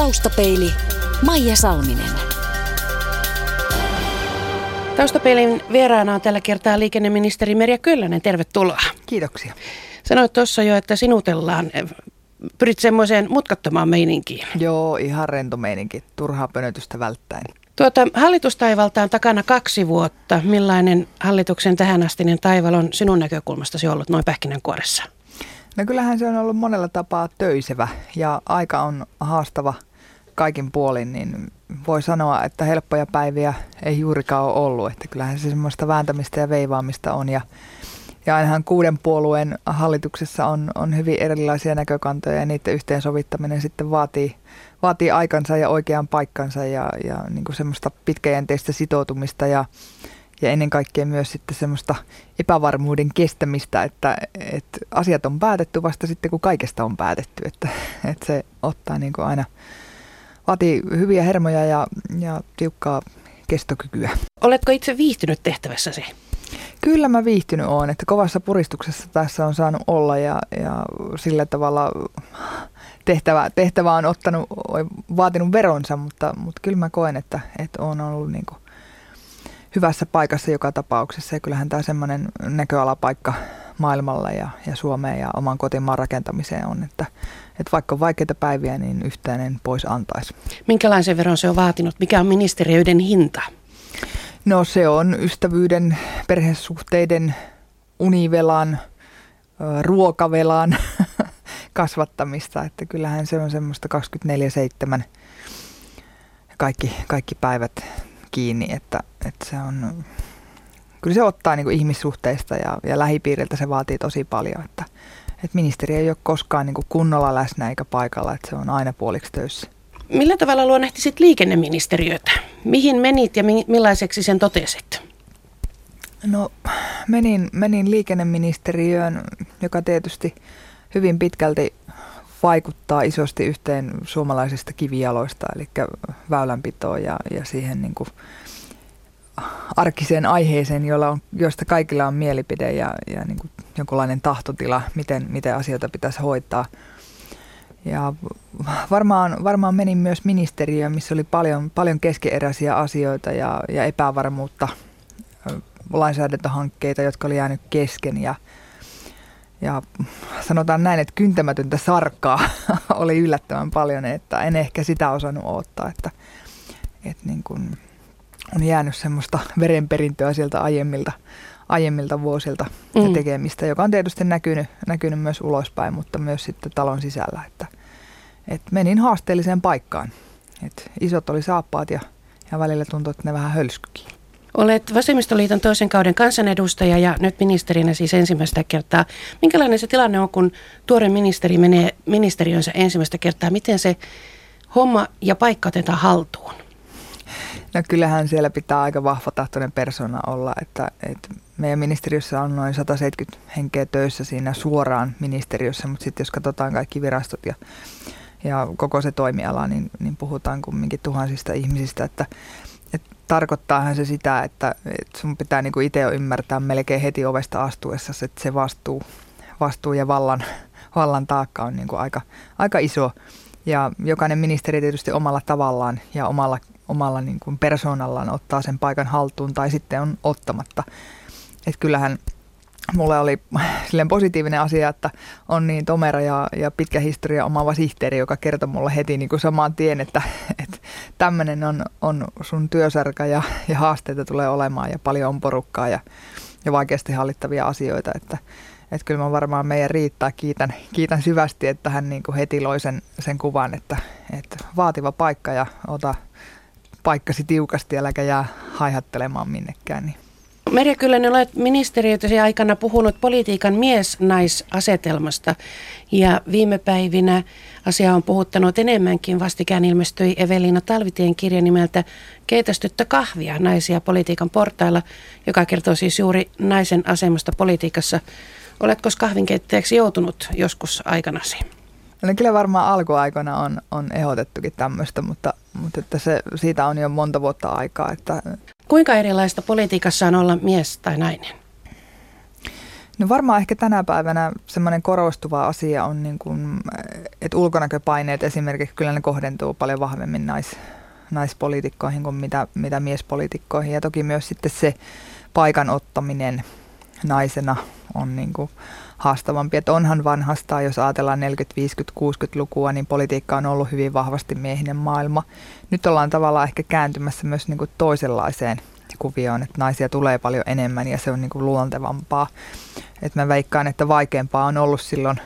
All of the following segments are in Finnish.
Taustapeili Maija Salminen. Taustapeilin vieraana on tällä kertaa liikenneministeri Merja Köllänen. Tervetuloa. Kiitoksia. Sanoit tuossa jo, että sinutellaan. Pyrit semmoiseen mutkattomaan meininkiin. Joo, ihan rento meininki. Turhaa pönötystä välttäen. Tuota, hallitustaivalta on takana kaksi vuotta. Millainen hallituksen tähänastinen taival on sinun näkökulmastasi ollut noin pähkinänkuoressa? No kyllähän se on ollut monella tapaa töisevä ja aika on haastava kaikin puolin, niin voi sanoa, että helppoja päiviä ei juurikaan ole ollut. Että kyllähän se semmoista vääntämistä ja veivaamista on ja, ja ainahan kuuden puolueen hallituksessa on, on hyvin erilaisia näkökantoja ja niiden yhteensovittaminen sitten vaatii, vaatii aikansa ja oikean paikkansa ja, ja niin kuin semmoista pitkäjänteistä sitoutumista ja, ja ennen kaikkea myös sitten semmoista epävarmuuden kestämistä, että, että asiat on päätetty vasta sitten, kun kaikesta on päätetty. Että, että se ottaa niin kuin aina, vaatii hyviä hermoja ja, ja tiukkaa kestokykyä. Oletko itse viihtynyt tehtävässäsi? Kyllä mä viihtynyt oon, että kovassa puristuksessa tässä on saanut olla ja, ja sillä tavalla tehtävä, tehtävä on ottanut, vaatinut veronsa, mutta, mutta kyllä mä koen, että, että on ollut niin kuin hyvässä paikassa joka tapauksessa. Ja kyllähän tämä semmoinen näköalapaikka maailmalla ja, ja Suomeen ja oman kotimaan rakentamiseen on, että, että vaikka on vaikeita päiviä, niin yhteinen pois antaisi. Minkälaisen veron se on vaatinut? Mikä on ministeriöiden hinta? No se on ystävyyden, perhesuhteiden, univelan, ruokavelan kasvattamista. Että kyllähän se on semmoista 24-7 kaikki, kaikki päivät kiinni, että, että se on, kyllä se ottaa niin kuin ihmissuhteista ja, ja lähipiiriltä se vaatii tosi paljon, että, että ministeri ei ole koskaan niin kuin kunnolla läsnä eikä paikalla, että se on aina puoliksi töissä. Millä tavalla luonnehtisit liikenneministeriötä? Mihin menit ja millaiseksi sen totesit? No menin, menin liikenneministeriöön, joka tietysti hyvin pitkälti vaikuttaa isosti yhteen suomalaisista kivijaloista, eli väylänpitoon ja, ja siihen niin kuin arkiseen aiheeseen, jolla on, josta kaikilla on mielipide ja, ja niin kuin jonkunlainen tahtotila, miten, miten asioita pitäisi hoitaa. Ja varmaan, varmaan menin myös ministeriöön, missä oli paljon, paljon keskeeräisiä asioita ja, ja epävarmuutta, lainsäädäntöhankkeita, jotka oli jäänyt kesken ja, ja sanotaan näin, että kyntämätöntä sarkkaa oli yllättävän paljon, että en ehkä sitä osannut odottaa, että, että niin kuin on jäänyt semmoista verenperintöä sieltä aiemmilta, aiemmilta vuosilta mm. ja tekemistä, joka on tietysti näkynyt, näkynyt myös ulospäin, mutta myös sitten talon sisällä, että, että menin haasteelliseen paikkaan. Että isot oli saappaat ja, ja välillä tuntui, että ne vähän hölskykin. Olet Vasemmistoliiton toisen kauden kansanedustaja ja nyt ministerinä siis ensimmäistä kertaa. Minkälainen se tilanne on, kun tuore ministeri menee ministeriönsä ensimmäistä kertaa? Miten se homma ja paikka otetaan haltuun? No kyllähän siellä pitää aika vahva tahtoinen persona olla, että, että meidän ministeriössä on noin 170 henkeä töissä siinä suoraan ministeriössä, mutta sitten jos katsotaan kaikki virastot ja, ja koko se toimiala, niin, niin puhutaan kumminkin tuhansista ihmisistä, että tarkoittaahan se sitä, että, sun pitää niin itse ymmärtää melkein heti ovesta astuessa, että se vastuu, vastuu ja vallan, vallan taakka on niin kuin aika, aika iso. Ja jokainen ministeri tietysti omalla tavallaan ja omalla, omalla niin kuin persoonallaan ottaa sen paikan haltuun tai sitten on ottamatta. Että kyllähän mulle oli silleen positiivinen asia, että on niin tomera ja, ja pitkä historia omaava sihteeri, joka kertoi mulle heti niin kuin samaan tien, että, että tämmöinen on, on sun työsarka ja, ja haasteita tulee olemaan ja paljon on porukkaa ja, ja vaikeasti hallittavia asioita, että, että kyllä mä varmaan meidän riittää. Kiitän, kiitän syvästi, että hän niin kuin heti loi sen, sen kuvan, että, että vaativa paikka ja ota paikkasi tiukasti, äläkä jää haihattelemaan minnekään. Niin Merja Kyllönen, olet ministeriötösi aikana puhunut politiikan mies-naisasetelmasta ja viime päivinä asia on puhuttanut enemmänkin. Vastikään ilmestyi Evelina Talvitien kirja nimeltä Keitästyttä kahvia naisia politiikan portailla, joka kertoo siis juuri naisen asemasta politiikassa. Oletko kahvinkeittäjäksi joutunut joskus aikanasi? No kyllä varmaan alkuaikoina on, on ehdotettukin tämmöistä, mutta, mutta että se, siitä on jo monta vuotta aikaa. Että... Kuinka erilaista politiikassa on olla mies tai nainen? No varmaan ehkä tänä päivänä semmoinen korostuva asia on, niin kuin, että ulkonäköpaineet esimerkiksi kyllä ne kohdentuu paljon vahvemmin nais, naispoliitikkoihin kuin mitä, mitä miespoliitikkoihin. Ja toki myös sitten se paikan ottaminen naisena on niin kuin haastavampi. Että onhan vanhasta, jos ajatellaan 40, 50, 60-lukua, niin politiikka on ollut hyvin vahvasti miehinen maailma. Nyt ollaan tavallaan ehkä kääntymässä myös niin kuin toisenlaiseen kuvioon, että naisia tulee paljon enemmän ja se on niin kuin luontevampaa. Et mä veikkaan, että vaikeampaa on ollut silloin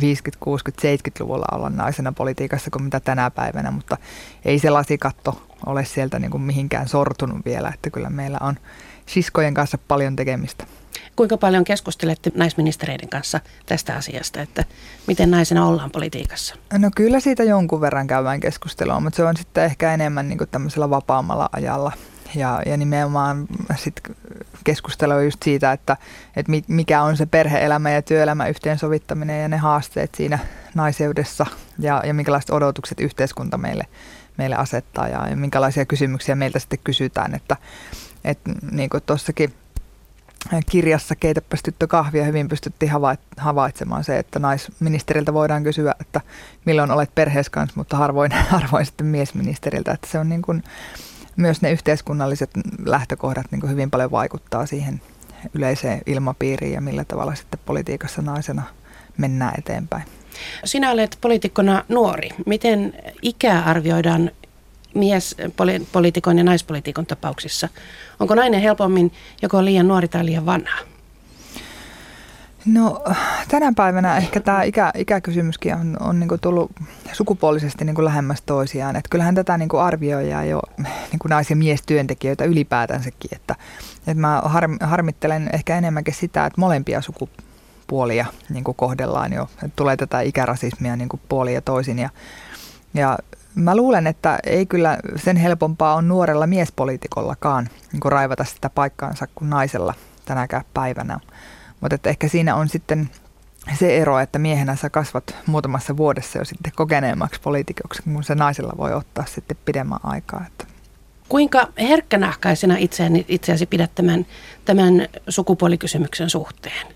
50, 60, 70-luvulla olla naisena politiikassa kuin mitä tänä päivänä, mutta ei se lasikatto ole sieltä niin kuin mihinkään sortunut vielä, että kyllä meillä on siskojen kanssa paljon tekemistä. Kuinka paljon keskustelette naisministereiden kanssa tästä asiasta, että miten naisena ollaan politiikassa? No kyllä siitä jonkun verran käydään keskustelua, mutta se on sitten ehkä enemmän niin tämmöisellä vapaammalla ajalla. Ja, ja nimenomaan sit keskustelua just siitä, että, että mikä on se perheelämä ja työelämä yhteensovittaminen ja ne haasteet siinä naiseudessa ja, ja minkälaiset odotukset yhteiskunta meille, meille asettaa ja, ja minkälaisia kysymyksiä meiltä sitten kysytään. Että, että niin kuin tuossakin kirjassa Keitäpäs tyttö kahvia hyvin pystyttiin havaitsemaan se, että naisministeriltä voidaan kysyä, että milloin olet perheessä kanssa, mutta harvoin, harvoin sitten miesministeriltä. Että se on niin kuin, myös ne yhteiskunnalliset lähtökohdat niin kuin hyvin paljon vaikuttaa siihen yleiseen ilmapiiriin ja millä tavalla sitten politiikassa naisena mennään eteenpäin. Sinä olet poliitikkona nuori. Miten ikää arvioidaan miespoliitikon ja naispoliitikon tapauksissa? Onko nainen helpommin joko liian nuori tai liian vanha? No tänä päivänä ehkä tämä ikä, ikäkysymyskin on, on niinku tullut sukupuolisesti niinku lähemmäs toisiaan. Et kyllähän tätä niinku arvioidaan jo niinku nais- ja miestyöntekijöitä ylipäätänsäkin. Että, et mä harm, harmittelen ehkä enemmänkin sitä, että molempia sukupuolia niinku kohdellaan jo. Et tulee tätä ikärasismia niinku puoli ja toisin. Ja, ja Mä luulen, että ei kyllä sen helpompaa on nuorella miespoliitikollakaan niin raivata sitä paikkaansa kuin naisella tänäkään päivänä. Mutta että ehkä siinä on sitten se ero, että miehenä sä kasvat muutamassa vuodessa jo sitten kokeneemmaksi poliitikoksi, kun se naisella voi ottaa sitten pidemmän aikaa. Että. Kuinka herkkänahkaisena itseäsi, itseäsi pidät tämän, tämän sukupuolikysymyksen suhteen?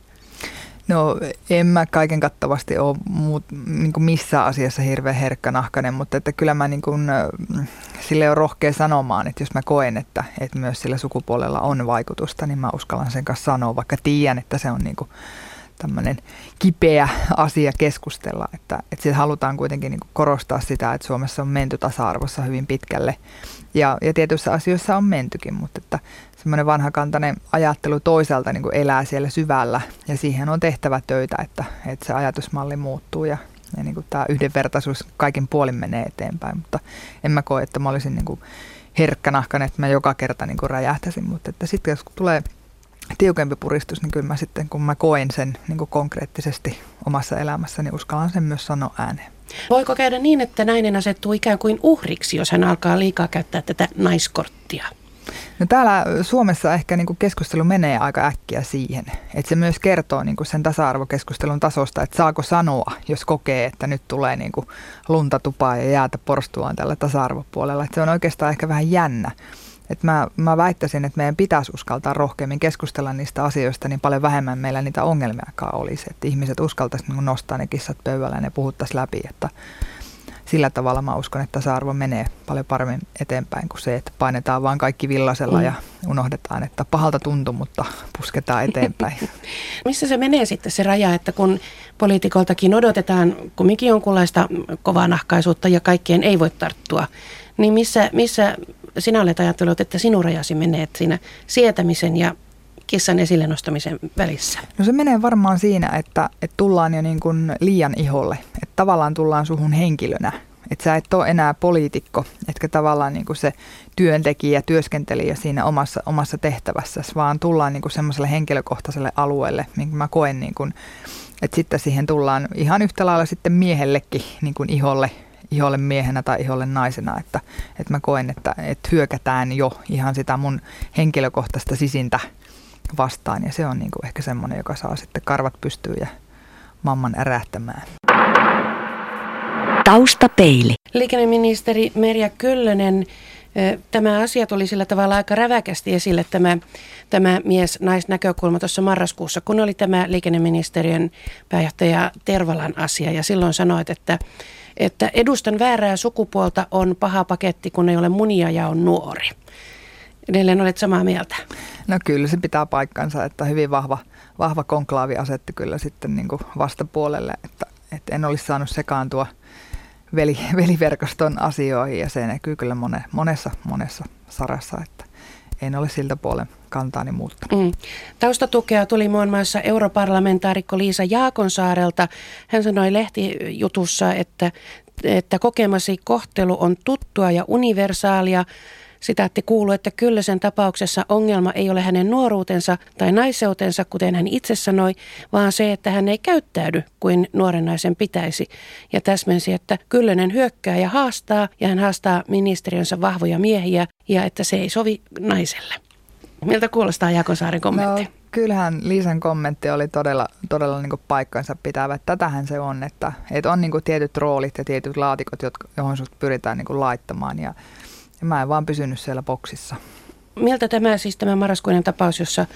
No en mä kaiken kattavasti ole muut, niin kuin missään asiassa hirveän herkkänahkainen, mutta että kyllä mä niin kuin, sille on rohkea sanomaan, että jos mä koen, että, että myös sillä sukupuolella on vaikutusta, niin mä uskallan sen kanssa sanoa, vaikka tiedän, että se on niin kuin tämmöinen kipeä asia keskustella, että, että halutaan kuitenkin niin korostaa sitä, että Suomessa on menty tasa-arvossa hyvin pitkälle ja, ja tietyissä asioissa on mentykin, mutta että semmoinen vanhakantainen ajattelu toisaalta niin elää siellä syvällä. Ja siihen on tehtävä töitä, että, että se ajatusmalli muuttuu ja, ja niin tämä yhdenvertaisuus kaikin puolin menee eteenpäin, mutta en mä koe, että mä olisin niin herkkänahkan, että mä joka kerta niin räjähtäisin, mutta että sitten jos tulee tiukempi puristus, niin kyllä mä sitten kun mä koen sen niin konkreettisesti omassa elämässäni, niin uskallan sen myös sanoa ääneen. Voiko käydä niin, että nainen asettuu ikään kuin uhriksi, jos hän alkaa liikaa käyttää tätä naiskorttia? No täällä Suomessa ehkä niin kuin keskustelu menee aika äkkiä siihen, että se myös kertoo niin kuin sen tasa-arvokeskustelun tasosta, että saako sanoa, jos kokee, että nyt tulee niin kuin lunta tupaa ja jäätä porstuaan tällä tasa-arvopuolella. Että se on oikeastaan ehkä vähän jännä. Et mä, mä väittäisin, että meidän pitäisi uskaltaa rohkeammin keskustella niistä asioista, niin paljon vähemmän meillä niitä ongelmiakaan olisi. Että ihmiset uskaltaisivat niin nostaa ne kissat pöydälle ja ne puhuttaisiin läpi. Että sillä tavalla mä uskon, että tasa-arvo menee paljon paremmin eteenpäin kuin se, että painetaan vaan kaikki villasella mm. ja unohdetaan, että pahalta tuntuu, mutta pusketaan eteenpäin. Missä se menee sitten se raja, että kun poliitikoltakin odotetaan kumminkin jonkunlaista nahkaisuutta ja kaikkien ei voi tarttua, niin missä, missä sinä olet ajatellut, että sinun rajasi menee siinä sietämisen ja kissan esille nostamisen välissä? No se menee varmaan siinä, että, että tullaan jo niin kuin liian iholle. Että tavallaan tullaan suhun henkilönä. Että sä et ole enää poliitikko, etkä tavallaan niin kuin se työntekijä, työskentelijä siinä omassa, omassa tehtävässä, vaan tullaan niin kuin semmoiselle henkilökohtaiselle alueelle, minkä mä koen, niin kuin, että sitten siihen tullaan ihan yhtä lailla sitten miehellekin niin kuin iholle iholle miehenä tai iholle naisena, että, että mä koen, että, että hyökätään jo ihan sitä mun henkilökohtaista sisintä vastaan ja se on niin kuin ehkä semmoinen, joka saa sitten karvat pystyyn ja mamman ärähtämään. Taustapeili. Liikenneministeri Merja Kyllönen, Tämä asia tuli sillä tavalla aika räväkästi esille tämä, tämä mies-naisnäkökulma tuossa marraskuussa, kun oli tämä liikenneministeriön pääjohtaja Tervalan asia ja silloin sanoit, että että edustan väärää sukupuolta on paha paketti, kun ei ole munia ja on nuori. Edelleen olet samaa mieltä. No kyllä se pitää paikkansa, että hyvin vahva, vahva konklaavi asetti kyllä sitten niin kuin vastapuolelle, että, että en olisi saanut sekaantua veli, veliverkoston asioihin ja se näkyy kyllä mone, monessa, monessa sarassa, että en ole siltä puolen kantaani muuttanut. Mm. Taustatukea tuli muun muassa europarlamentaarikko Liisa Jaakonsaarelta. Hän sanoi lehtijutussa, että, että kokemasi kohtelu on tuttua ja universaalia. Sitaatti kuuluu, että kyllä sen tapauksessa ongelma ei ole hänen nuoruutensa tai naiseutensa, kuten hän itse sanoi, vaan se, että hän ei käyttäydy kuin nuoren naisen pitäisi. Ja täsmensi, että Kyllönen hyökkää ja haastaa, ja hän haastaa ministeriönsä vahvoja miehiä, ja että se ei sovi naiselle. Miltä kuulostaa Jakosaaren kommentti? No, kyllähän Liisan kommentti oli todella, todella niin paikkansa pitävä. Tätähän se on, että, että on niin tietyt roolit ja tietyt laatikot, jotka, johon sinut pyritään niin laittamaan. Ja, ja mä en vaan pysynyt siellä boksissa. Miltä tämä siis tämä marraskuinen tapaus, jossa,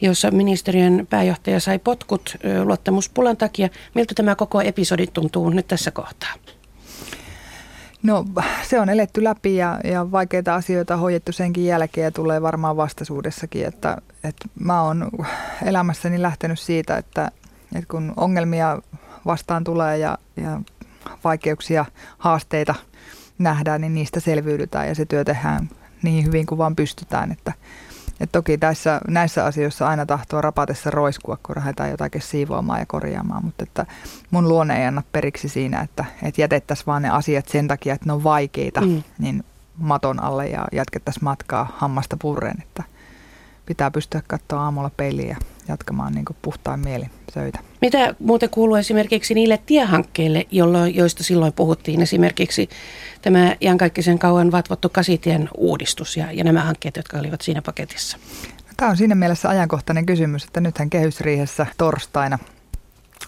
jossa ministeriön pääjohtaja sai potkut luottamuspulan takia, miltä tämä koko episodi tuntuu nyt tässä kohtaa? No se on eletty läpi ja, ja vaikeita asioita hoidettu senkin jälkeen ja tulee varmaan vastaisuudessakin. Että, että mä oon elämässäni lähtenyt siitä, että, että kun ongelmia vastaan tulee ja, ja vaikeuksia, haasteita nähdään, niin niistä selviydytään ja se työ tehdään niin hyvin kuin vaan pystytään. Että, et toki tässä, näissä asioissa aina tahtoo rapatessa roiskua, kun lähdetään jotakin siivoamaan ja korjaamaan, mutta että mun luonne ei anna periksi siinä, että, että jätettäisiin vaan ne asiat sen takia, että ne on vaikeita, mm. niin maton alle ja jatkettaisiin matkaa hammasta purreen, että pitää pystyä katsoa aamulla peiliä ja jatkamaan niin puhtaan mielin töitä. Mitä muuten kuuluu esimerkiksi niille tiehankkeille, jolloin, joista silloin puhuttiin, esimerkiksi tämä iankaikkisen kauan vatvottu kasitien uudistus ja, ja nämä hankkeet, jotka olivat siinä paketissa? Tämä on siinä mielessä ajankohtainen kysymys, että nythän kehysriihessä torstaina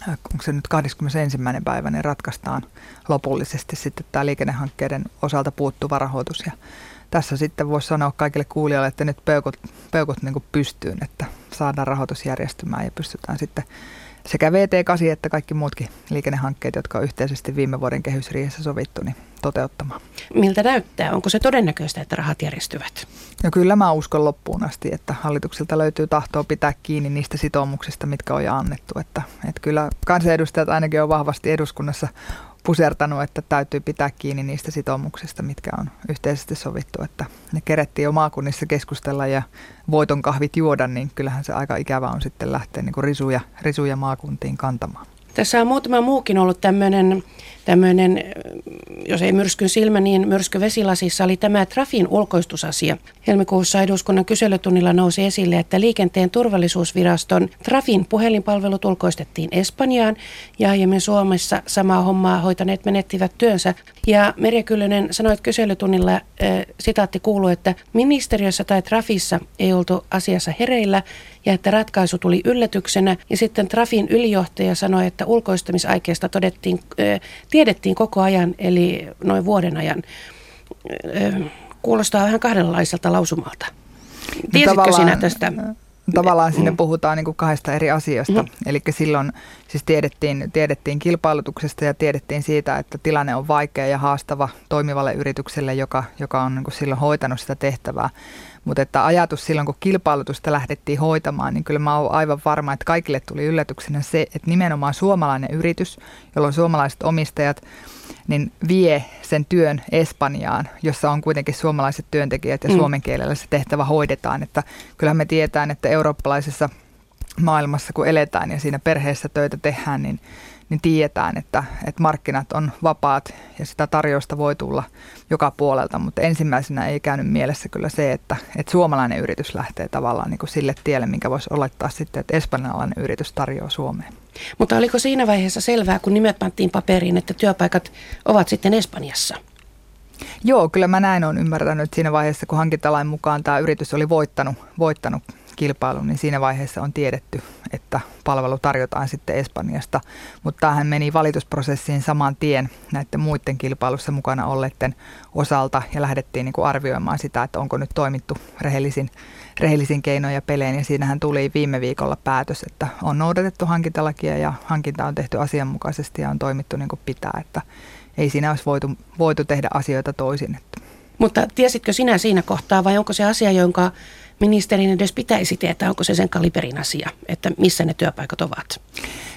onko se nyt 21. päivä, niin ratkaistaan lopullisesti sitten tämä liikennehankkeiden osalta puuttuva rahoitus. Ja tässä sitten voisi sanoa kaikille kuulijoille, että nyt peukut, peukut niin pystyyn, että saadaan rahoitus järjestymään ja pystytään sitten sekä VT8 että kaikki muutkin liikennehankkeet, jotka on yhteisesti viime vuoden kehysriihessä sovittu, niin toteuttamaan. Miltä näyttää? Onko se todennäköistä, että rahat järjestyvät? No kyllä mä uskon loppuun asti, että hallitukselta löytyy tahtoa pitää kiinni niistä sitoumuksista, mitkä on jo annettu. Että, että kyllä kansanedustajat ainakin on vahvasti eduskunnassa pusertanut, että täytyy pitää kiinni niistä sitoumuksista, mitkä on yhteisesti sovittu. Että ne kerettiin jo maakunnissa keskustella ja voiton kahvit juoda, niin kyllähän se aika ikävä on sitten lähteä niin kuin risuja, risuja maakuntiin kantamaan. Tässä on muutama muukin ollut tämmöinen, tämmöinen, jos ei myrskyn silmä, niin myrsky vesilasissa oli tämä Trafin ulkoistusasia. Helmikuussa eduskunnan kyselytunnilla nousi esille, että liikenteen turvallisuusviraston Trafin puhelinpalvelut ulkoistettiin Espanjaan ja aiemmin Suomessa samaa hommaa hoitaneet menettivät työnsä. Ja Merja Kyllönen sanoit kyselytunnilla, äh, sitaatti kuuluu, että ministeriössä tai Trafissa ei oltu asiassa hereillä ja että ratkaisu tuli yllätyksenä. Ja sitten Trafin ylijohtaja sanoi, että ulkoistamisaikeesta todettiin, äh, tiedettiin koko ajan, eli noin vuoden ajan. Äh, kuulostaa vähän kahdenlaiselta lausumalta. Tiesitkö no sinä tästä? Tavallaan sinne mm. puhutaan niin kuin kahdesta eri asiasta. Mm. Eli silloin siis tiedettiin, tiedettiin kilpailutuksesta ja tiedettiin siitä, että tilanne on vaikea ja haastava toimivalle yritykselle, joka, joka on niin kuin silloin hoitanut sitä tehtävää. Mutta että ajatus silloin, kun kilpailutusta lähdettiin hoitamaan, niin kyllä mä oon aivan varma, että kaikille tuli yllätyksenä se, että nimenomaan suomalainen yritys, jolla on suomalaiset omistajat, niin vie sen työn Espanjaan, jossa on kuitenkin suomalaiset työntekijät ja mm. suomen kielellä se tehtävä hoidetaan. Että kyllähän me tietään, että eurooppalaisessa maailmassa, kun eletään ja siinä perheessä töitä tehdään, niin niin tiedetään, että, että markkinat on vapaat ja sitä tarjousta voi tulla joka puolelta, mutta ensimmäisenä ei käynyt mielessä kyllä se, että, että suomalainen yritys lähtee tavallaan niin kuin sille tielle, minkä voisi olettaa sitten, että espanjalainen yritys tarjoaa Suomeen. Mutta oliko siinä vaiheessa selvää, kun nimet pantiin paperiin, että työpaikat ovat sitten Espanjassa? Joo, kyllä mä näin on ymmärtänyt siinä vaiheessa, kun hankintalain mukaan tämä yritys oli voittanut, voittanut kilpailu, niin siinä vaiheessa on tiedetty, että palvelu tarjotaan sitten Espanjasta. Mutta tämähän meni valitusprosessiin saman tien näiden muiden kilpailussa mukana olleiden osalta ja lähdettiin niin kuin arvioimaan sitä, että onko nyt toimittu rehellisin, rehellisin keinoin ja peleen. Ja siinähän tuli viime viikolla päätös, että on noudatettu hankintalakia ja hankinta on tehty asianmukaisesti ja on toimittu niin kuin pitää, että ei siinä olisi voitu, voitu tehdä asioita toisin. Mutta tiesitkö sinä siinä kohtaa vai onko se asia, jonka ministerin edes pitäisi tietää, onko se sen kaliberin asia, että missä ne työpaikat ovat?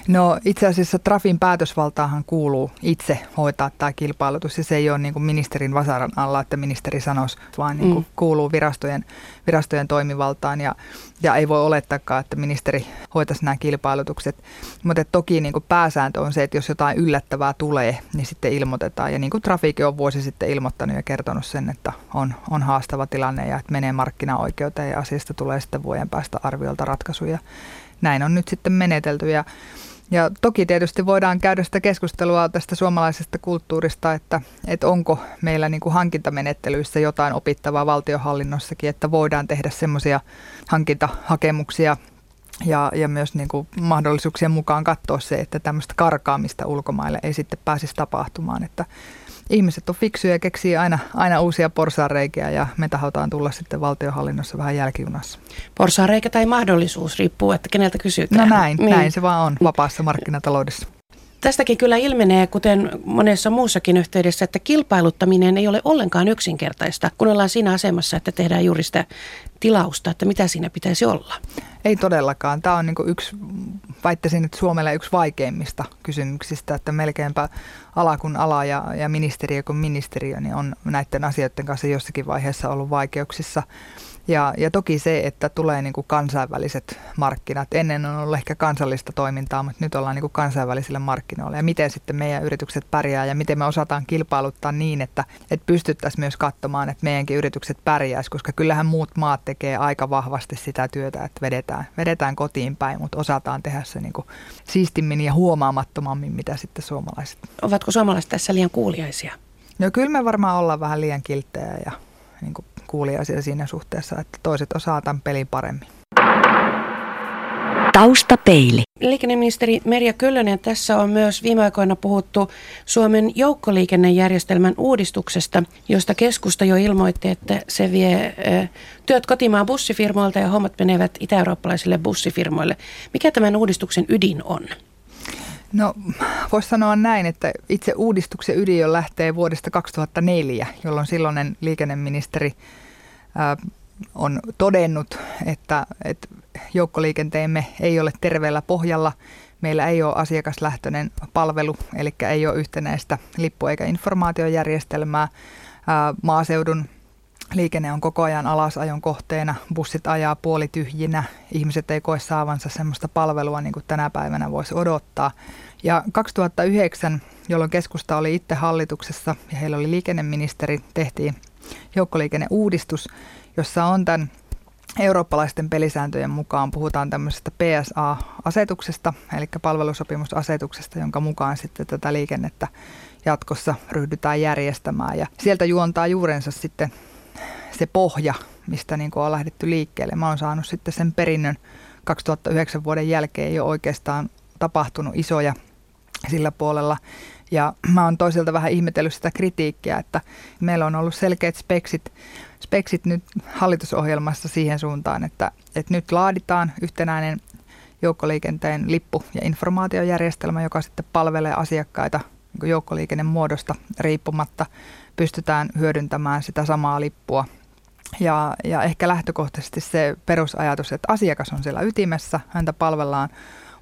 No itse asiassa Trafin päätösvaltaahan kuuluu itse hoitaa tämä kilpailutus ja se ei ole niin kuin ministerin vasaran alla, että ministeri sanoisi, vaan niin kuin mm. kuuluu virastojen, virastojen toimivaltaan ja, ja ei voi olettaakaan, että ministeri hoitaisi nämä kilpailutukset. Mutta toki niin kuin pääsääntö on se, että jos jotain yllättävää tulee, niin sitten ilmoitetaan ja niin kuin Trafikin on vuosi sitten ilmoittanut ja kertonut sen, että on, on haastava tilanne ja että menee markkinaoikeuteen ja asiasta tulee sitten vuoden päästä arviolta ratkaisuja. Näin on nyt sitten menetelty ja ja toki tietysti voidaan käydä sitä keskustelua tästä suomalaisesta kulttuurista, että, että onko meillä niin kuin hankintamenettelyissä jotain opittavaa valtiohallinnossakin, että voidaan tehdä semmoisia hankintahakemuksia ja, ja myös niin kuin mahdollisuuksien mukaan katsoa se, että tämmöistä karkaamista ulkomaille ei sitten pääsisi tapahtumaan. Että ihmiset on fiksuja ja keksii aina, aina uusia porsaanreikiä ja me tahotaan tulla sitten valtiohallinnossa vähän jälkijunassa. Porsaanreikä tai mahdollisuus riippuu, että keneltä kysytään. No näin, niin. näin se vaan on vapaassa markkinataloudessa. Tästäkin kyllä ilmenee, kuten monessa muussakin yhteydessä, että kilpailuttaminen ei ole ollenkaan yksinkertaista, kun ollaan siinä asemassa, että tehdään juuri sitä tilausta, että mitä siinä pitäisi olla. Ei todellakaan. Tämä on niin yksi, väittäisin, että Suomelle yksi vaikeimmista kysymyksistä, että melkeinpä ala kun ala ja, ja ministeriö kun ministeriö niin on näiden asioiden kanssa jossakin vaiheessa ollut vaikeuksissa. Ja, ja toki se, että tulee niin kuin kansainväliset markkinat. Ennen on ollut ehkä kansallista toimintaa, mutta nyt ollaan niin kuin kansainvälisillä markkinoilla. Ja miten sitten meidän yritykset pärjää ja miten me osataan kilpailuttaa niin, että, että pystyttäisiin myös katsomaan, että meidänkin yritykset pärjäisi, koska kyllähän muut maat tekee aika vahvasti sitä työtä, että vedetään, vedetään kotiin päin, mutta osataan tehdä se niin kuin siistimmin ja huomaamattomammin, mitä sitten suomalaiset. Ovatko suomalaiset tässä liian kuuliaisia? No kyllä me varmaan ollaan vähän liian kilttejä ja niin kuin kuuliaisia siinä suhteessa, että toiset osaa tämän pelin paremmin. Taustapeili. Liikenneministeri Merja Kyllönen, tässä on myös viime aikoina puhuttu Suomen joukkoliikennejärjestelmän uudistuksesta, josta keskusta jo ilmoitti, että se vie työt kotimaan bussifirmoilta ja hommat menevät itä-eurooppalaisille bussifirmoille. Mikä tämän uudistuksen ydin on? No voisi sanoa näin, että itse uudistuksen ydin jo lähtee vuodesta 2004, jolloin silloinen liikenneministeri on todennut, että, että joukkoliikenteemme ei ole terveellä pohjalla. Meillä ei ole asiakaslähtöinen palvelu, eli ei ole yhtenäistä lippu- eikä informaatiojärjestelmää. Ää, maaseudun Liikenne on koko ajan alasajon kohteena, bussit ajaa puolityhjinä, ihmiset ei koe saavansa semmoista palvelua niin kuin tänä päivänä voisi odottaa. Ja 2009, jolloin keskusta oli itse hallituksessa ja heillä oli liikenneministeri, tehtiin joukkoliikenneuudistus, jossa on tämän eurooppalaisten pelisääntöjen mukaan puhutaan tämmöisestä PSA-asetuksesta, eli palvelusopimusasetuksesta, jonka mukaan sitten tätä liikennettä jatkossa ryhdytään järjestämään. Ja sieltä juontaa juurensa sitten se pohja, mistä niin kuin on lähdetty liikkeelle. Mä oon saanut sitten sen perinnön 2009 vuoden jälkeen jo oikeastaan tapahtunut isoja sillä puolella. Ja mä oon toiselta vähän ihmetellyt sitä kritiikkiä, että meillä on ollut selkeät speksit, speksit nyt hallitusohjelmassa siihen suuntaan, että, että nyt laaditaan yhtenäinen joukkoliikenteen lippu- ja informaatiojärjestelmä, joka sitten palvelee asiakkaita niin joukkoliikennemuodosta riippumatta. Pystytään hyödyntämään sitä samaa lippua ja, ja ehkä lähtökohtaisesti se perusajatus, että asiakas on siellä ytimessä, häntä palvellaan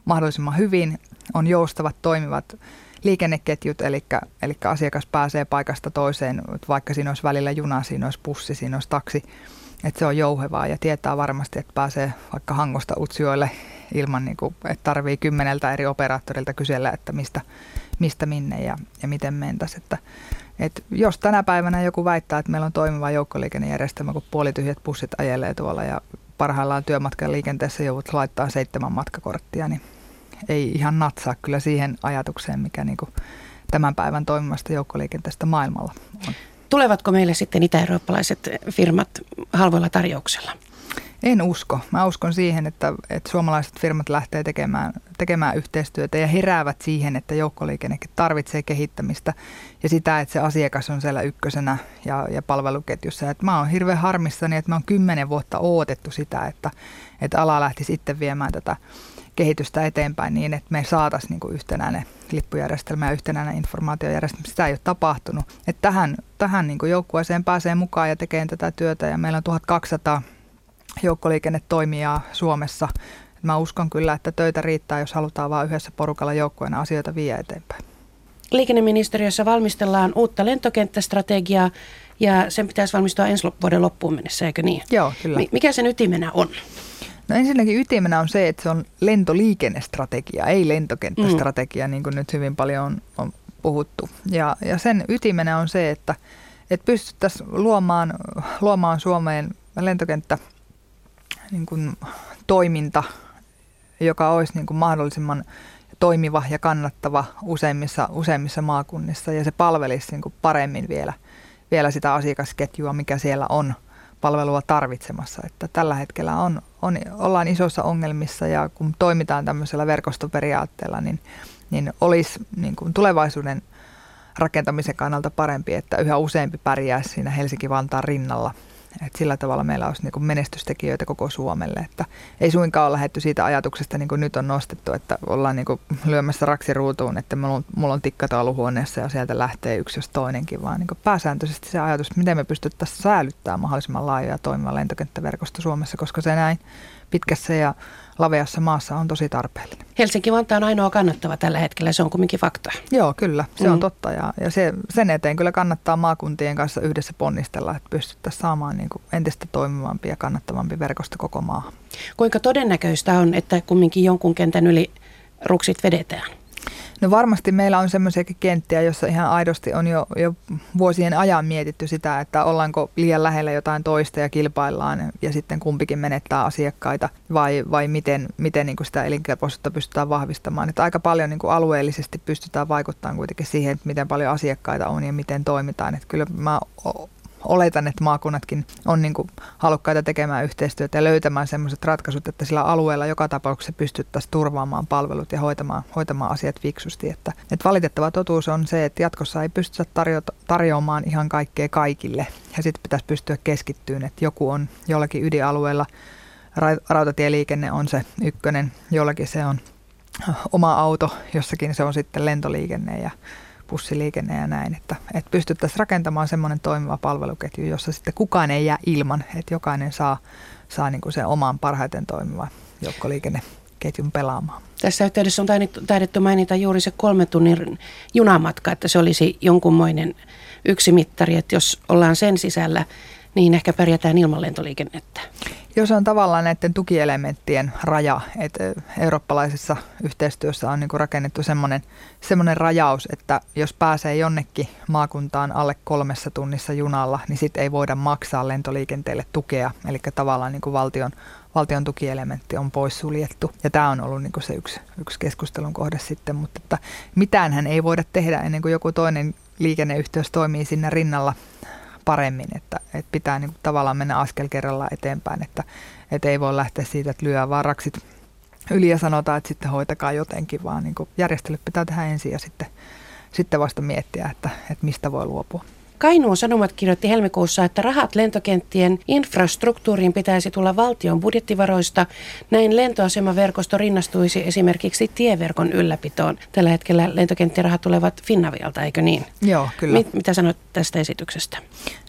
mahdollisimman hyvin, on joustavat, toimivat liikenneketjut, eli, eli asiakas pääsee paikasta toiseen, vaikka siinä olisi välillä juna, siinä olisi pussi, siinä olisi taksi, että se on jouhevaa ja tietää varmasti, että pääsee vaikka Hangosta Utsjoelle ilman, niin kuin, että tarvii kymmeneltä eri operaattorilta kysellä, että mistä, mistä minne ja, ja miten mentäisiin. Et jos tänä päivänä joku väittää, että meillä on toimiva joukkoliikennejärjestelmä, kun puolityhjät pussit ajelee tuolla ja parhaillaan työmatkan liikenteessä joudut laittaa seitsemän matkakorttia, niin ei ihan natsaa kyllä siihen ajatukseen, mikä niin kuin tämän päivän toimivasta joukkoliikenteestä maailmalla on. Tulevatko meille sitten itä-eurooppalaiset firmat halvoilla tarjouksella? En usko. Mä uskon siihen, että, että suomalaiset firmat lähtee tekemään, tekemään yhteistyötä ja heräävät siihen, että joukkoliikennekin tarvitsee kehittämistä ja sitä, että se asiakas on siellä ykkösenä ja, ja palveluketjussa. Et mä oon hirveän harmissani, että mä oon kymmenen vuotta odotettu sitä, että, että ala lähti sitten viemään tätä kehitystä eteenpäin niin, että me saataisiin niin yhtenäinen lippujärjestelmä ja yhtenäinen informaatiojärjestelmä. Sitä ei ole tapahtunut. Että tähän tähän niin joukkueeseen pääsee mukaan ja tekee tätä työtä ja meillä on 1200 joukkoliikennetoimijaa Suomessa. Mä uskon kyllä, että töitä riittää, jos halutaan vain yhdessä porukalla joukkueena asioita vie eteenpäin. Liikenneministeriössä valmistellaan uutta lentokenttästrategiaa ja sen pitäisi valmistua ensi vuoden loppuun mennessä, eikö niin? Joo, kyllä. Mikä sen ytimenä on? No ensinnäkin ytimenä on se, että se on lentoliikennestrategia, ei lentokenttästrategia, mm. niin kuin nyt hyvin paljon on, on puhuttu. Ja, ja sen ytimenä on se, että, että pystyttäisiin luomaan, luomaan Suomeen lentokenttä niin kuin toiminta, joka olisi niin kuin mahdollisimman toimiva ja kannattava useimmissa, useimmissa maakunnissa ja se palvelisi niin kuin paremmin vielä, vielä sitä asiakasketjua, mikä siellä on palvelua tarvitsemassa. Että tällä hetkellä on, on, ollaan isossa ongelmissa ja kun toimitaan tämmöisellä verkostoperiaatteella, niin, niin olisi niin kuin tulevaisuuden rakentamisen kannalta parempi, että yhä useampi pärjäisi siinä Helsinki-Vantaan rinnalla – et sillä tavalla meillä olisi niin menestystekijöitä koko Suomelle. Että ei suinkaan ole lähetty siitä ajatuksesta, niin kuin nyt on nostettu, että ollaan niin lyömässä raksiruutuun, että mulla on, mulla on tikkataulu huoneessa ja sieltä lähtee yksi jos toinenkin, vaan niin pääsääntöisesti se ajatus, miten me pystyttäisiin säilyttämään mahdollisimman laajoja ja toimiva lentokenttäverkosto Suomessa, koska se näin pitkässä ja laveassa maassa on tosi tarpeellinen. Helsinki-Vantaa on ainoa kannattava tällä hetkellä, se on kumminkin fakta. Joo, kyllä, se mm. on totta ja, ja se, sen eteen kyllä kannattaa maakuntien kanssa yhdessä ponnistella, että pystyttäisiin saamaan niin kuin entistä toimivampi ja kannattavampi verkosto koko maahan. Kuinka todennäköistä on, että kumminkin jonkun kentän yli ruksit vedetään? No varmasti meillä on semmoisiakin kenttiä, jossa ihan aidosti on jo, jo vuosien ajan mietitty sitä, että ollaanko liian lähellä jotain toista ja kilpaillaan ja sitten kumpikin menettää asiakkaita vai, vai miten, miten niin kuin sitä elinkelpoisuutta pystytään vahvistamaan. Että aika paljon niin kuin alueellisesti pystytään vaikuttamaan kuitenkin siihen, että miten paljon asiakkaita on ja miten toimitaan. Että kyllä mä oletan, että maakunnatkin on niin kuin halukkaita tekemään yhteistyötä ja löytämään sellaiset ratkaisut, että sillä alueella joka tapauksessa pystyttäisiin turvaamaan palvelut ja hoitamaan, hoitamaan asiat fiksusti. Että, että valitettava totuus on se, että jatkossa ei pystytä tarjota, tarjoamaan ihan kaikkea kaikille ja sitten pitäisi pystyä keskittyyn, että joku on jollakin ydinalueella, rautatieliikenne on se ykkönen, jollakin se on oma auto, jossakin se on sitten lentoliikenne ja bussiliikenne ja näin, että, että pystyttäisiin rakentamaan semmoinen toimiva palveluketju, jossa sitten kukaan ei jää ilman, että jokainen saa, saa niin kuin sen oman parhaiten toimiva joukkoliikenneketjun pelaamaan. Tässä yhteydessä on taidettu mainita juuri se kolme tunnin junamatka, että se olisi jonkunmoinen yksi mittari, että jos ollaan sen sisällä, niin ehkä pärjätään ilman lentoliikennettä. Jos on tavallaan näiden tukielementtien raja, että eurooppalaisessa yhteistyössä on niin kuin rakennettu semmoinen, semmoinen rajaus, että jos pääsee jonnekin maakuntaan alle kolmessa tunnissa junalla, niin sitten ei voida maksaa lentoliikenteelle tukea. Eli tavallaan niin kuin valtion, valtion tukielementti on poissuljettu. Ja tämä on ollut niin kuin se yksi, yksi keskustelun kohde sitten, mutta että mitään ei voida tehdä ennen kuin joku toinen liikenneyhteys toimii sinne rinnalla paremmin, että, että pitää niin kuin tavallaan mennä askel kerrallaan eteenpäin, että, että ei voi lähteä siitä, että lyö vaan raksit yli ja sanotaan, että sitten hoitakaa jotenkin, vaan niin kuin järjestelyt pitää tehdä ensin ja sitten, sitten vasta miettiä, että, että mistä voi luopua. Kainuun Sanomat kirjoitti helmikuussa, että rahat lentokenttien infrastruktuuriin pitäisi tulla valtion budjettivaroista. Näin lentoasemaverkosto rinnastuisi esimerkiksi tieverkon ylläpitoon. Tällä hetkellä lentokenttien rahat tulevat Finnavialta, eikö niin? Joo, kyllä. Mit, mitä sanot tästä esityksestä?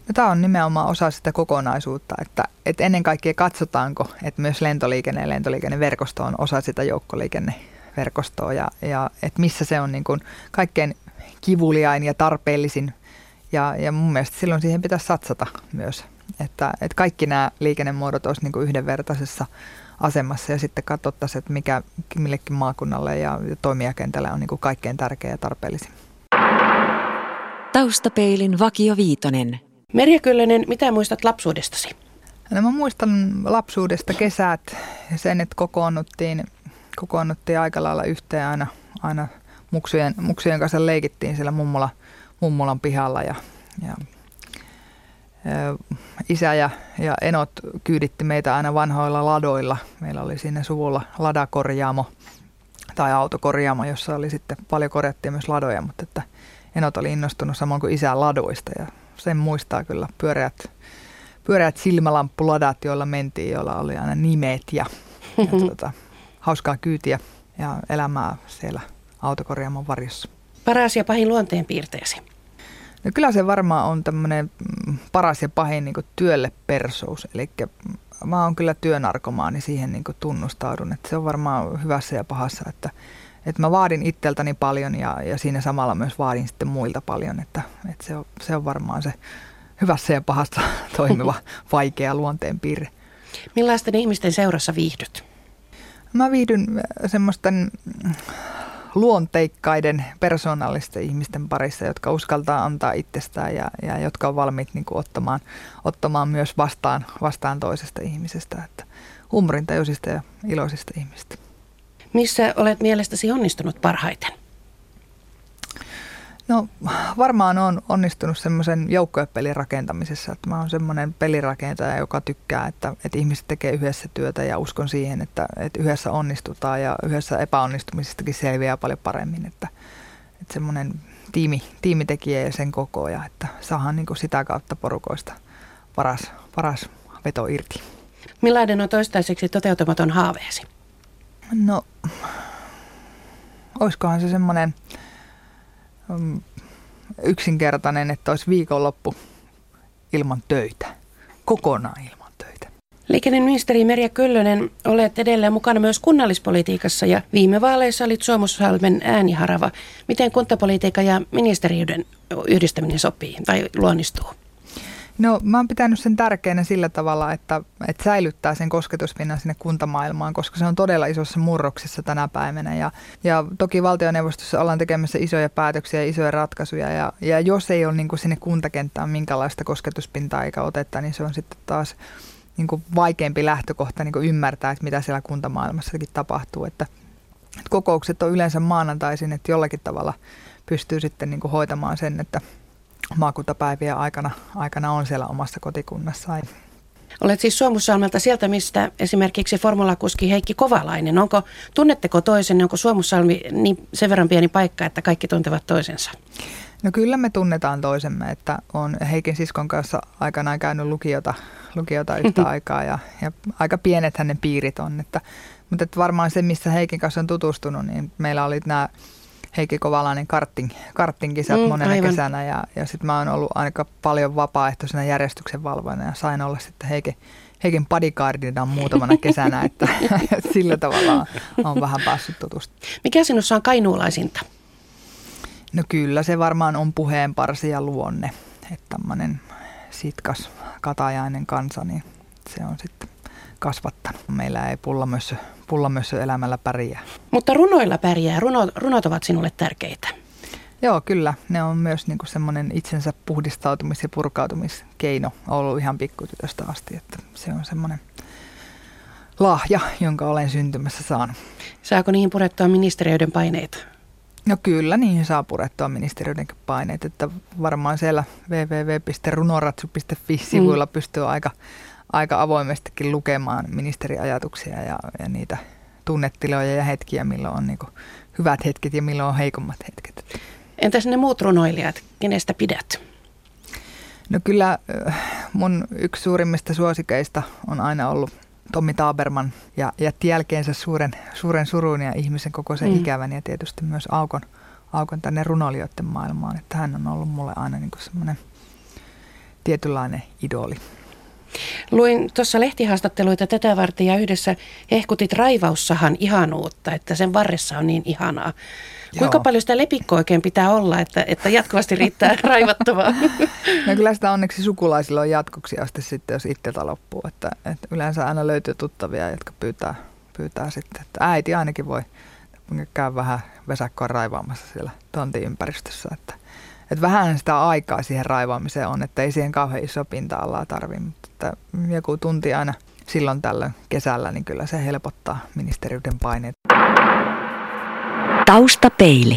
No, tämä on nimenomaan osa sitä kokonaisuutta, että, että ennen kaikkea katsotaanko, että myös lentoliikenne ja lentoliikenneverkosto on osa sitä joukkoliikenneverkostoa ja, ja että missä se on niin kuin kaikkein kivuliain ja tarpeellisin ja, ja mun mielestä silloin siihen pitäisi satsata myös, että, että kaikki nämä liikennemuodot olisivat niin kuin yhdenvertaisessa asemassa ja sitten katsottaisiin, että mikä millekin maakunnalle ja toimijakentälle on niin kuin kaikkein tärkeä ja tarpeellisin. Taustapeilin Vakio Viitonen. Merja Kyllönen, mitä muistat lapsuudestasi? No mä muistan lapsuudesta kesät ja sen, että kokoonnuttiin, kokoonnuttiin aika lailla yhteen aina, aina muksujen, muksujen kanssa leikittiin siellä mummola – mummolan pihalla ja, ja isä ja, ja enot kyyditti meitä aina vanhoilla ladoilla. Meillä oli sinne suvulla ladakorjaamo tai autokorjaamo, jossa oli sitten paljon korjattiin myös ladoja, mutta että enot oli innostunut samoin kuin isän ladoista ja sen muistaa kyllä pyöreät, pyöreät silmälamppuladat, joilla mentiin, joilla oli aina nimet ja, ja tuota, hauskaa kyytiä ja elämää siellä autokorjaamon varjossa. Paras ja pahin luonteen piirteesi? No kyllä se varmaan on tämmöinen mm, paras ja pahin niin työlle persous. Eli mä oon kyllä työnarkomaani siihen niin tunnustaudun. Että se on varmaan hyvässä ja pahassa, että, että mä vaadin itseltäni paljon ja, ja siinä samalla myös vaadin sitten muilta paljon. Että, että se, on, se on varmaan se hyvässä ja pahassa toimiva vaikea luonteen piirre. Millaisten ihmisten seurassa viihdyt? Mä viihdyn semmoisten luonteikkaiden persoonallisten ihmisten parissa, jotka uskaltaa antaa itsestään ja, ja jotka on valmiit niin kuin ottamaan, ottamaan myös vastaan, vastaan toisesta ihmisestä. Että huumorintajuisista ja iloisista ihmistä. Missä olet mielestäsi onnistunut parhaiten? No varmaan on onnistunut semmoisen joukkuepelin rakentamisessa, että mä oon semmoinen pelirakentaja, joka tykkää, että, että ihmiset tekee yhdessä työtä ja uskon siihen, että, että yhdessä onnistutaan ja yhdessä epäonnistumisistakin selviää paljon paremmin, että, että semmoinen tiimi, tiimitekijä ja sen koko ja että saadaan niin kuin sitä kautta porukoista paras, paras veto irti. Millainen on toistaiseksi toteutumaton haaveesi? No, olisikohan se semmoinen Mm, yksinkertainen, että olisi viikonloppu ilman töitä. Kokonaan ilman töitä. Liikenneministeri Merja Kyllönen, olet edelleen mukana myös kunnallispolitiikassa ja viime vaaleissa olit Suomussalmen ääniharava. Miten kuntapolitiikka ja ministeriöiden yhdistäminen sopii tai luonnistuu? No mä oon pitänyt sen tärkeänä sillä tavalla, että, että säilyttää sen kosketuspinnan sinne kuntamaailmaan, koska se on todella isossa murroksessa tänä päivänä. Ja, ja toki valtioneuvostossa ollaan tekemässä isoja päätöksiä ja isoja ratkaisuja. Ja, ja jos ei ole niin kuin sinne kuntakenttään minkälaista kosketuspintaa eikä otetta, niin se on sitten taas niin kuin vaikeampi lähtökohta niin kuin ymmärtää, että mitä siellä kuntamaailmassakin tapahtuu. Että, että kokoukset on yleensä maanantaisin, että jollakin tavalla pystyy sitten niin kuin hoitamaan sen, että maakuntapäivien aikana, aikana on siellä omassa kotikunnassaan. Olet siis Suomussalmelta sieltä, mistä esimerkiksi formulakuski Heikki Kovalainen. Onko, tunnetteko toisen, onko Suomussalmi niin sen verran pieni paikka, että kaikki tuntevat toisensa? No kyllä me tunnetaan toisemme, että on Heikin siskon kanssa aikanaan käynyt lukiota, lukiota yhtä aikaa ja, ja aika pienet hänen piirit on. Että, mutta että varmaan se, missä Heikin kanssa on tutustunut, niin meillä oli nämä Heikki Kovalainen kartting, karttingkisat mm, monena aivan. kesänä ja, ja sitten mä oon ollut aika paljon vapaaehtoisena järjestyksen valvojana ja sain olla sitten Heikin, Heikin bodyguardina muutamana kesänä, että sillä tavalla on, on vähän päässyt tutustumaan. Mikä sinussa on kainuulaisinta? No kyllä se varmaan on puheenparsi ja luonne, että tämmöinen sitkas katajainen kansa, niin se on sitten kasvattanut. Meillä ei pullamössö, pullamössö elämällä pärjää. Mutta runoilla pärjää. Runo, runot ovat sinulle tärkeitä. Joo, kyllä. Ne on myös niinku semmoinen itsensä puhdistautumis- ja purkautumiskeino ollut ihan pikkutytöstä asti. Että se on semmoinen lahja, jonka olen syntymässä saanut. Saako niihin purettua ministeriöiden paineita? No kyllä, niihin saa purettua ministeriöiden paineet. Että varmaan siellä www.runoratsu.fi-sivuilla mm. pystyy aika aika avoimestikin lukemaan ministeriajatuksia ja, ja niitä tunnetiloja ja hetkiä, milloin on niin hyvät hetket ja milloin on heikommat hetket. Entäs ne muut runoilijat, kenestä pidät? No kyllä mun yksi suurimmista suosikeista on aina ollut Tommi Taaberman ja jätti jälkeensä suuren, suuren surun ja ihmisen koko sen mm. ikävän ja tietysti myös Aukon, Aukon tänne runolijoiden maailmaan. Että hän on ollut mulle aina niin semmoinen tietynlainen idoli. Luin tuossa lehtihaastatteluita tätä varten ja yhdessä hehkutit raivaussahan ihanuutta, että sen varressa on niin ihanaa. Kuinka Joo. paljon sitä lepikkoa oikein pitää olla, että, että jatkuvasti riittää raivattavaa? No kyllä sitä onneksi sukulaisilla on jatkoksi asti sitten, jos itseltä loppuu. Että, että yleensä aina löytyy tuttavia, jotka pyytää, pyytää sitten, että äiti ainakin voi käydä vähän vesakkoa raivaamassa siellä tontiympäristössä. Että, että vähän sitä aikaa siihen raivaamiseen on, että ei siihen kauhean iso pinta-alaa tarvitse, mutta että joku tunti aina silloin tällöin kesällä, niin kyllä se helpottaa ministeriöiden paineet. Taustapeili.